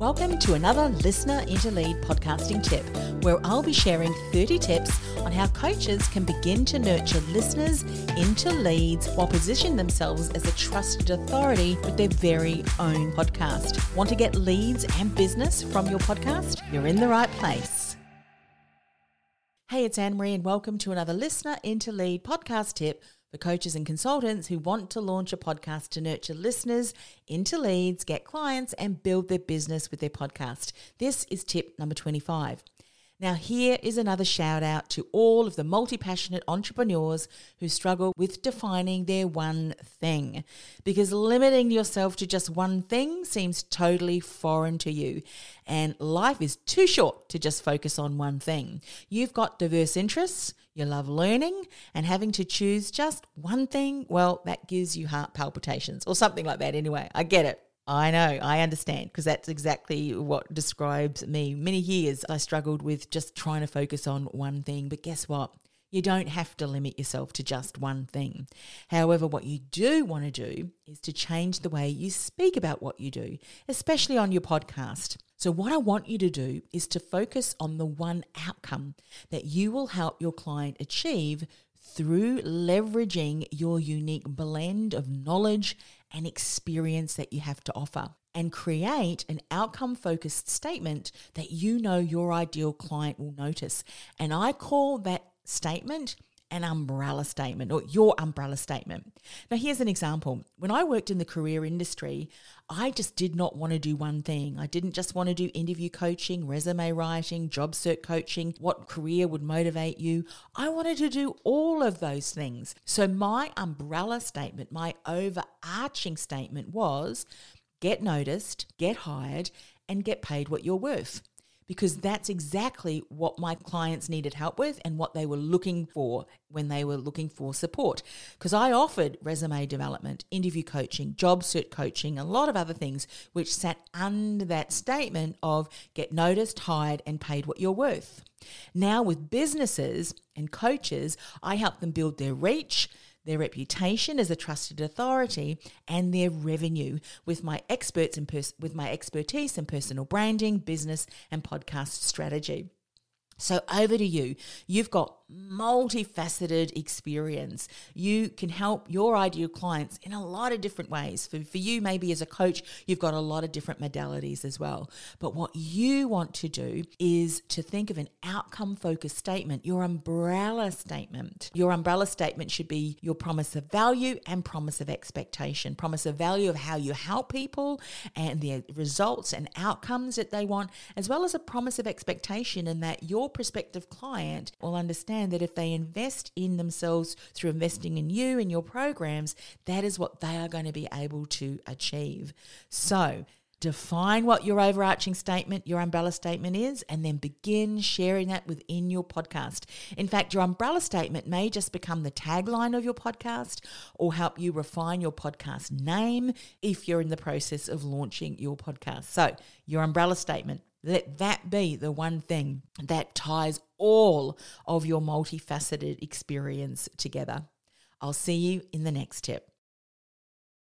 Welcome to another Listener into Lead podcasting tip, where I'll be sharing 30 tips on how coaches can begin to nurture listeners into leads while positioning themselves as a trusted authority with their very own podcast. Want to get leads and business from your podcast? You're in the right place. Hey, it's Anne Marie, and welcome to another Listener into Lead podcast tip for coaches and consultants who want to launch a podcast to nurture listeners into leads, get clients, and build their business with their podcast. This is tip number 25. Now, here is another shout out to all of the multi passionate entrepreneurs who struggle with defining their one thing. Because limiting yourself to just one thing seems totally foreign to you. And life is too short to just focus on one thing. You've got diverse interests, you love learning, and having to choose just one thing, well, that gives you heart palpitations or something like that anyway. I get it. I know, I understand, because that's exactly what describes me. Many years I struggled with just trying to focus on one thing, but guess what? You don't have to limit yourself to just one thing. However, what you do want to do is to change the way you speak about what you do, especially on your podcast. So, what I want you to do is to focus on the one outcome that you will help your client achieve through leveraging your unique blend of knowledge and experience that you have to offer and create an outcome focused statement that you know your ideal client will notice. And I call that statement an umbrella statement or your umbrella statement. Now, here's an example. When I worked in the career industry, I just did not want to do one thing. I didn't just want to do interview coaching, resume writing, job search coaching, what career would motivate you. I wanted to do all of those things. So, my umbrella statement, my overarching statement was get noticed, get hired, and get paid what you're worth because that's exactly what my clients needed help with and what they were looking for when they were looking for support. Because I offered resume development, interview coaching, job search coaching, a lot of other things which sat under that statement of get noticed, hired, and paid what you're worth. Now, with businesses and coaches, I help them build their reach their reputation as a trusted authority, and their revenue with my experts in pers- with my expertise in personal branding, business, and podcast strategy. So over to you. You've got multifaceted experience. You can help your ideal clients in a lot of different ways. For, for you, maybe as a coach, you've got a lot of different modalities as well. But what you want to do is to think of an outcome focused statement, your umbrella statement. Your umbrella statement should be your promise of value and promise of expectation. Promise of value of how you help people and the results and outcomes that they want, as well as a promise of expectation in that your prospective client will understand that if they invest in themselves through investing in you and your programs, that is what they are going to be able to achieve. So, define what your overarching statement, your umbrella statement is, and then begin sharing that within your podcast. In fact, your umbrella statement may just become the tagline of your podcast or help you refine your podcast name if you're in the process of launching your podcast. So, your umbrella statement let that be the one thing that ties all of your multifaceted experience together. I'll see you in the next tip.